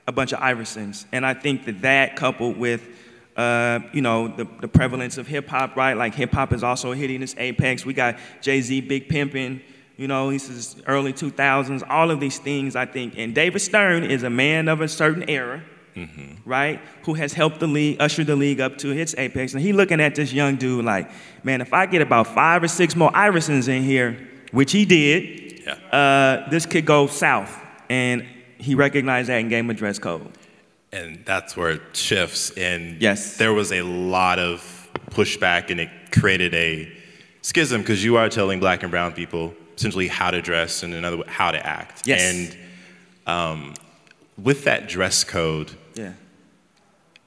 Speaker 6: a bunch of Iversons. And I think that that coupled with, uh, you know, the, the prevalence of hip hop, right? Like hip hop is also hitting its apex. We got Jay Z, Big Pimpin', you know, he says early 2000s, all of these things, I think. And David Stern is a man of a certain era. Mm-hmm. Right, who has helped the league, usher the league up to its apex, and he looking at this young dude like, man, if I get about five or six more Iversons in here, which he did, yeah. uh, this could go south. And he recognized that and gave him a dress code.
Speaker 5: And that's where it shifts. And
Speaker 6: yes.
Speaker 5: there was a lot of pushback, and it created a schism because you are telling black and brown people essentially how to dress and another how to act.
Speaker 6: Yes.
Speaker 5: And um, with that dress code,
Speaker 6: yeah.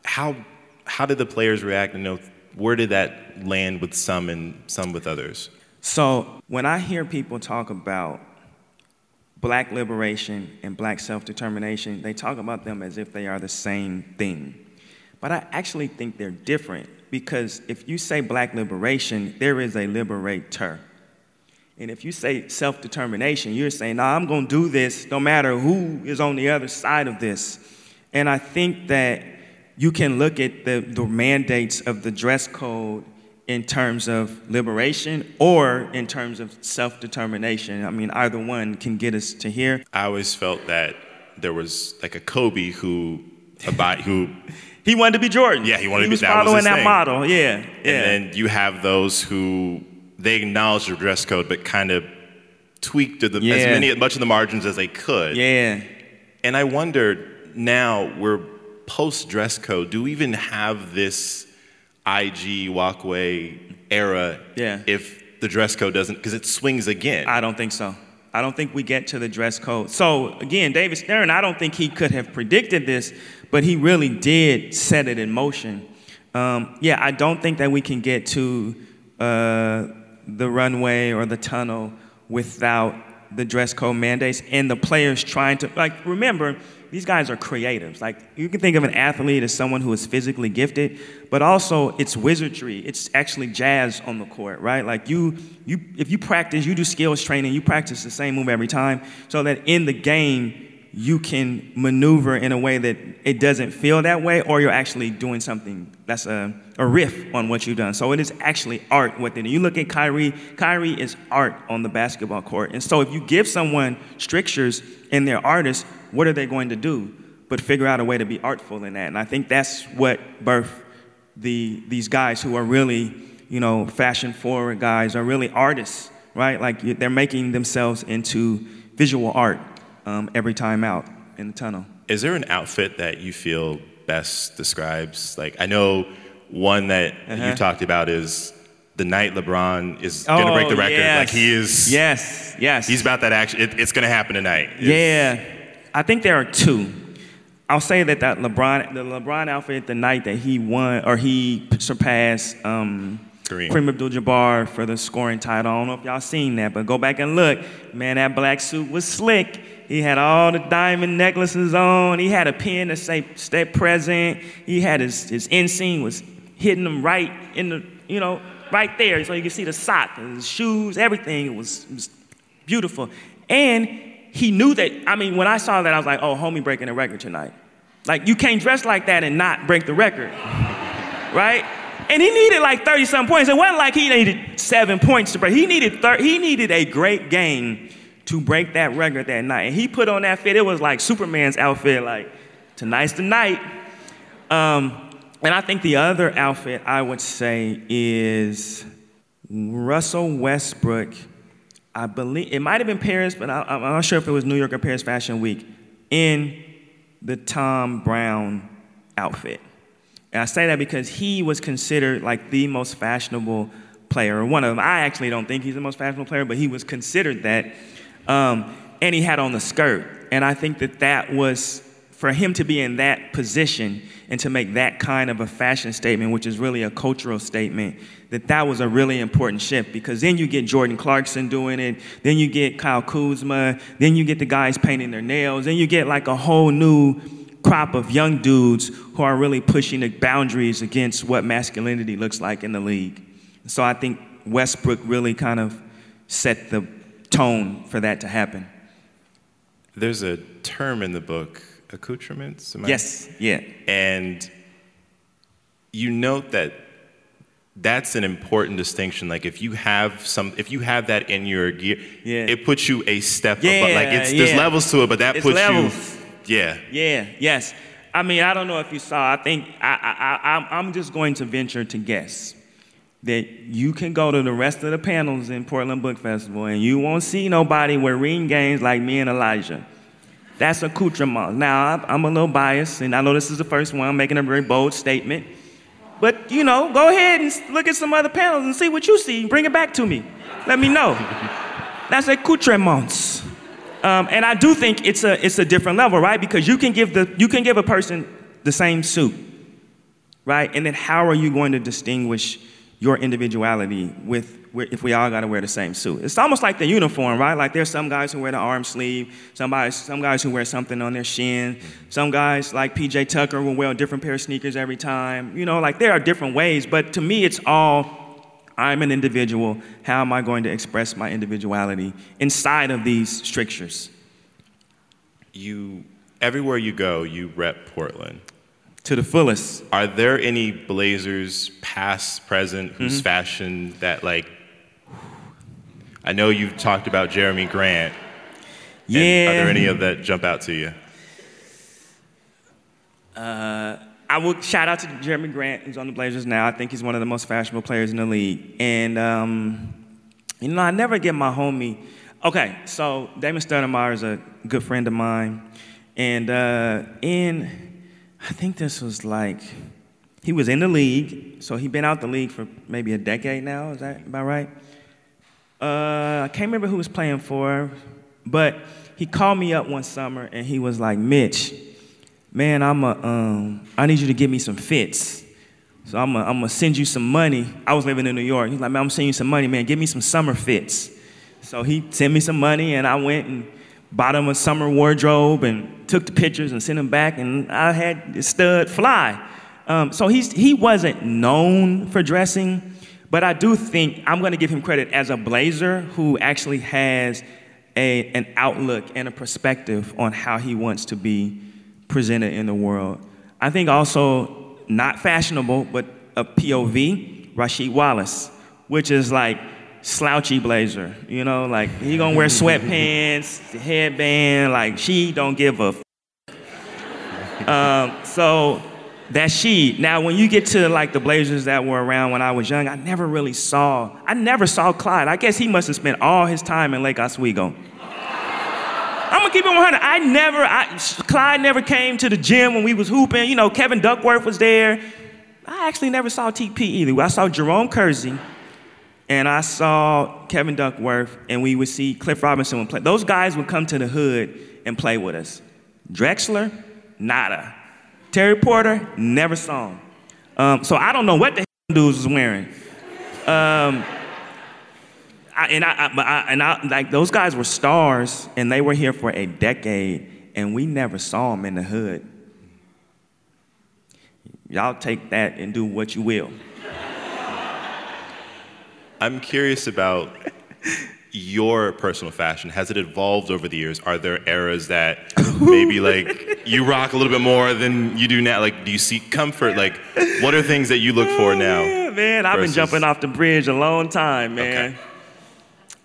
Speaker 5: How how did the players react? You know, where did that land with some and some with others?
Speaker 6: So when I hear people talk about black liberation and black self determination, they talk about them as if they are the same thing. But I actually think they're different because if you say black liberation, there is a liberator. And if you say self determination, you're saying, nah, I'm going to do this no matter who is on the other side of this. And I think that you can look at the, the mandates of the dress code in terms of liberation or in terms of self determination. I mean, either one can get us to here.
Speaker 5: I always felt that there was like a Kobe who, about, who
Speaker 6: he wanted to be Jordan.
Speaker 5: Yeah, he wanted
Speaker 6: he
Speaker 5: to be
Speaker 6: was following
Speaker 5: was
Speaker 6: that
Speaker 5: thing.
Speaker 6: model. Yeah, yeah.
Speaker 5: And then you have those who they acknowledged the dress code, but kind of tweaked the,
Speaker 6: yeah.
Speaker 5: as many, as much of the margins as they could.
Speaker 6: Yeah.
Speaker 5: And I wondered now we're post dress code. Do we even have this? IG walkway era
Speaker 6: yeah.
Speaker 5: if the dress code doesn't, because it swings again.
Speaker 6: I don't think so. I don't think we get to the dress code. So again, David Stern, I don't think he could have predicted this, but he really did set it in motion. Um, yeah, I don't think that we can get to uh, the runway or the tunnel without the dress code mandates and the players trying to like remember these guys are creatives. Like you can think of an athlete as someone who is physically gifted, but also it's wizardry. It's actually jazz on the court, right? Like you, you, if you practice, you do skills training, you practice the same move every time, so that in the game you can maneuver in a way that it doesn't feel that way, or you're actually doing something that's a, a riff on what you've done. So it is actually art within it. You look at Kyrie, Kyrie is art on the basketball court. And so if you give someone strictures and they're artists, what are they going to do? But figure out a way to be artful in that. And I think that's what birthed the, these guys who are really, you know, fashion forward guys, are really artists, right? Like they're making themselves into visual art um, every time out in the tunnel.
Speaker 5: Is there an outfit that you feel best describes? Like, I know one that uh-huh. you talked about is the night LeBron is
Speaker 6: oh,
Speaker 5: to break the record.
Speaker 6: Yes.
Speaker 5: Like, he is.
Speaker 6: Yes, yes.
Speaker 5: He's about that action. It, it's to happen tonight. It's,
Speaker 6: yeah. I think there are two. I'll say that that LeBron, the LeBron outfit, the night that he won or he surpassed um.
Speaker 5: Kareem
Speaker 6: Abdul-Jabbar for the scoring title. I don't know if y'all seen that, but go back and look. Man, that black suit was slick. He had all the diamond necklaces on. He had a pin to say "Stay present." He had his his inseam was hitting him right in the you know, right there. So you could see the sock and the shoes, everything. It was, it was beautiful. And he knew that, I mean, when I saw that, I was like, oh, homie breaking a record tonight. Like, you can't dress like that and not break the record, right? And he needed like 30 some points. It wasn't like he needed seven points to break. He needed, thir- he needed a great game to break that record that night. And he put on that fit, it was like Superman's outfit, like, tonight's the night. Um, and I think the other outfit I would say is Russell Westbrook. I believe it might have been Paris, but I, am not sure if it was New York or Paris Fashion Week in the Thom Browne outfit. And I say that because he was considered like the most fashionable player, or one of them. I actually don't think he's the most fashionable player, but he was considered that. Um, and he had on the skirt. And I think that that was for him to be in that position and to make that kind of a fashion statement, which is really a cultural statement, that that was a really important shift because then you get Jordan Clarkson doing it, then you get Kyle Kuzma, then you get the guys painting their nails, then you get like a whole new crop of young dudes who are really pushing the boundaries against what masculinity looks like in the league. So I think Westbrook really kind of set the tone for that to happen.
Speaker 5: There's a term in the book accoutrements?
Speaker 6: yes, yeah.
Speaker 5: And you note that that's an important distinction. Like if you have some, if you have that in your gear,
Speaker 6: yeah.
Speaker 5: it puts you a step
Speaker 6: yeah,
Speaker 5: up. Like it's there's levels to it, but that
Speaker 6: it's
Speaker 5: puts
Speaker 6: levels.
Speaker 5: you, yeah,
Speaker 6: yeah, yes. I mean, I don't know if you saw. I think I, I, I, I'm just going to venture to guess that you can go to the rest of the panels in Portland Book Festival and you won't see nobody wearing games like me and Elijah. That's accoutrement. Now, I'm a little biased, and I know this is the first one. I'm making a very bold statement. But, you know, go ahead and look at some other panels and see what you see. Bring it back to me. Let me know. That's accoutrements. Um, and I do think it's a, it's a different level, right? Because you can, give the, you can give a person the same suit, right? And then how are you going to distinguish your individuality with if we all got to wear the same suit. It's almost like the uniform, right? Like there's some guys who wear the arm sleeve, some guys, some guys who wear something on their shin, mm-hmm. some guys like PJ Tucker will wear a different pair of sneakers every time. You know, like there are different ways, but to me it's all I'm an individual. How am I going to express my individuality inside of these strictures?
Speaker 5: You everywhere you go, you rep Portland
Speaker 6: to the fullest.
Speaker 5: Are there any Blazers, past, present, whose mm-hmm. fashion that like? I know you've talked about Jerami Grant.
Speaker 6: Yeah.
Speaker 5: Are there any of that jump out to you?
Speaker 6: Uh, I will shout out to Jerami Grant, who's on the Blazers now. I think he's one of the most fashionable players in the league. And um, you know, I never get my homie. Okay, so Damon Stoudemire is a good friend of mine, and uh, in I think this was like, he was in the league, so he'd been out the league for maybe a decade now. Is that about right? Uh, I can't remember who was playing for, but he called me up one summer and he was like, Mitch, man, I'm a, um, I need you to give me some fits. So I'm gonna send you some money. I was living in New York. He's like, man, I'm sending you some money, man. Give me some summer fits. So he sent me some money and I went and bought him a summer wardrobe and took the pictures and sent them back, and I had the stud fly. Um, so he's, he wasn't known for dressing, but I do think I'm going to give him credit as a blazer who actually has a, an outlook and a perspective on how he wants to be presented in the world. I think also not fashionable, but a POV, Rasheed Wallace, which is like slouchy blazer. You know, like he gonna wear sweatpants, headband. Like she don't give a. F- um, so that she. Now, when you get to like the blazers that were around when I was young, I never really saw. I never saw Clyde. I guess he must have spent all his time in Lake Oswego. I'm gonna keep it 100. I never, I, Clyde never came to the gym when we was hooping. You know, Kevin Duckworth was there. I actually never saw TP either. I saw Jerome Kersey and I saw Kevin Duckworth, and we would see Cliff Robinson would play. Those guys would come to the hood and play with us. Drexler, nada. Terry Porter, never saw him. Um, so I don't know what the dudes was wearing. Um, I, and I, I, and I, like those guys were stars, and they were here for a decade, and we never saw them in the hood. Y'all take that and do what you will.
Speaker 5: I'm curious about your personal fashion. Has it evolved over the years? Are there eras that maybe like you rock a little bit more than you do now? Like, do you seek comfort? Like, what are things that you look for now?
Speaker 6: Yeah, man, I've
Speaker 5: versus-
Speaker 6: been jumping off the bridge a long time, man.
Speaker 5: Okay.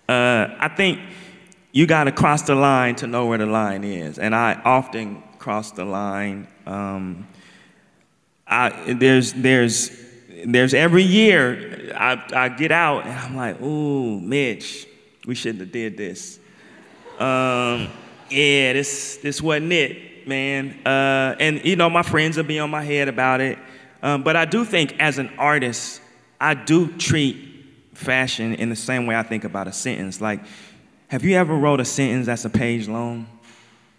Speaker 6: Uh, I think you got to cross the line to know where the line is, and I often cross the line. Um, I, there's there's there's every year I, I get out and I'm like, ooh, Mitch, we shouldn't have did this. Um, yeah, this this wasn't it, man. Uh, and you know, my friends will be on my head about it. Um, but I do think as an artist, I do treat fashion in the same way I think about a sentence. Like, have you ever wrote a sentence that's a page long?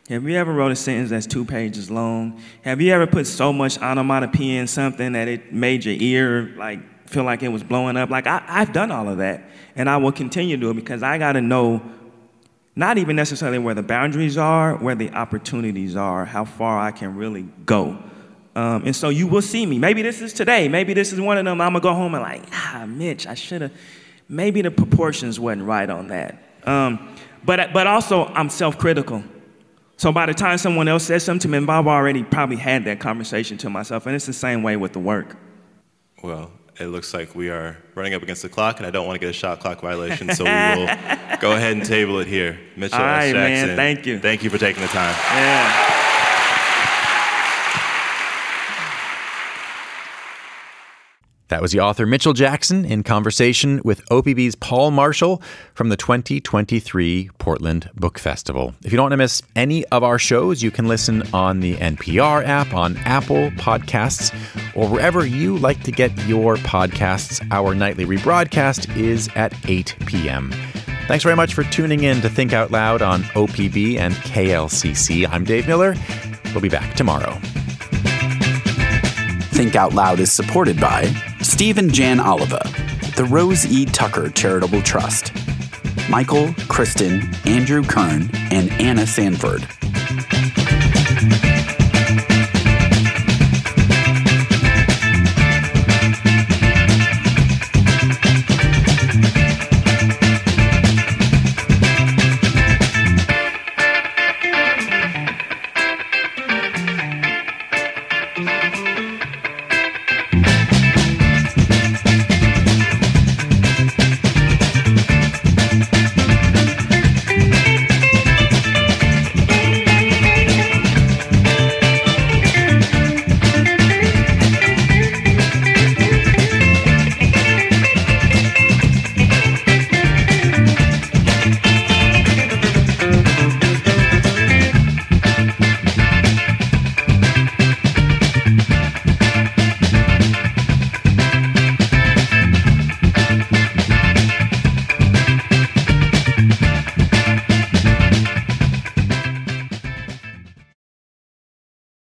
Speaker 6: Have you ever wrote a sentence that's two pages long? Have you ever put so much onomatopoeia in something that it made your ear like feel like it was blowing up? Like I, I've done all of that, and I will continue to do it because I got to know not even necessarily where the boundaries are, where the opportunities are, how far I can really go. Um, and so you will see me. Maybe this is today. Maybe this is one of them. I'm gonna go home and like, ah, Mitch, I should have. Maybe the proportions wasn't right on that. Um, but but also I'm self-critical. So by the time someone else says something to me, I've already probably had that conversation to myself, and it's the same way with the work.
Speaker 5: Well, it looks like we are running up against the clock, and I don't want to get a shot clock violation, so we will go ahead and table it here. Mitchell
Speaker 6: All right, man.
Speaker 5: Jackson.
Speaker 6: Thank you.
Speaker 5: Thank you for taking the time.
Speaker 6: Yeah.
Speaker 2: That was the author Mitchell Jackson in conversation with OPB's Paul Marshall from the 2023 Portland Book Festival. If you don't want to miss any of our shows, you can listen on the NPR app, on Apple Podcasts, or wherever you like to get your podcasts. Our nightly rebroadcast is at 8 p.m. Thanks very much for tuning in to Think Out Loud on OPB and KLCC. I'm Dave Miller. We'll be back tomorrow.
Speaker 7: Think Out Loud is supported by Steve and Jan Oliva, the Rose E. Tucker Charitable Trust, Michael, Kristen, Andrew Kern, and Anna Sanford.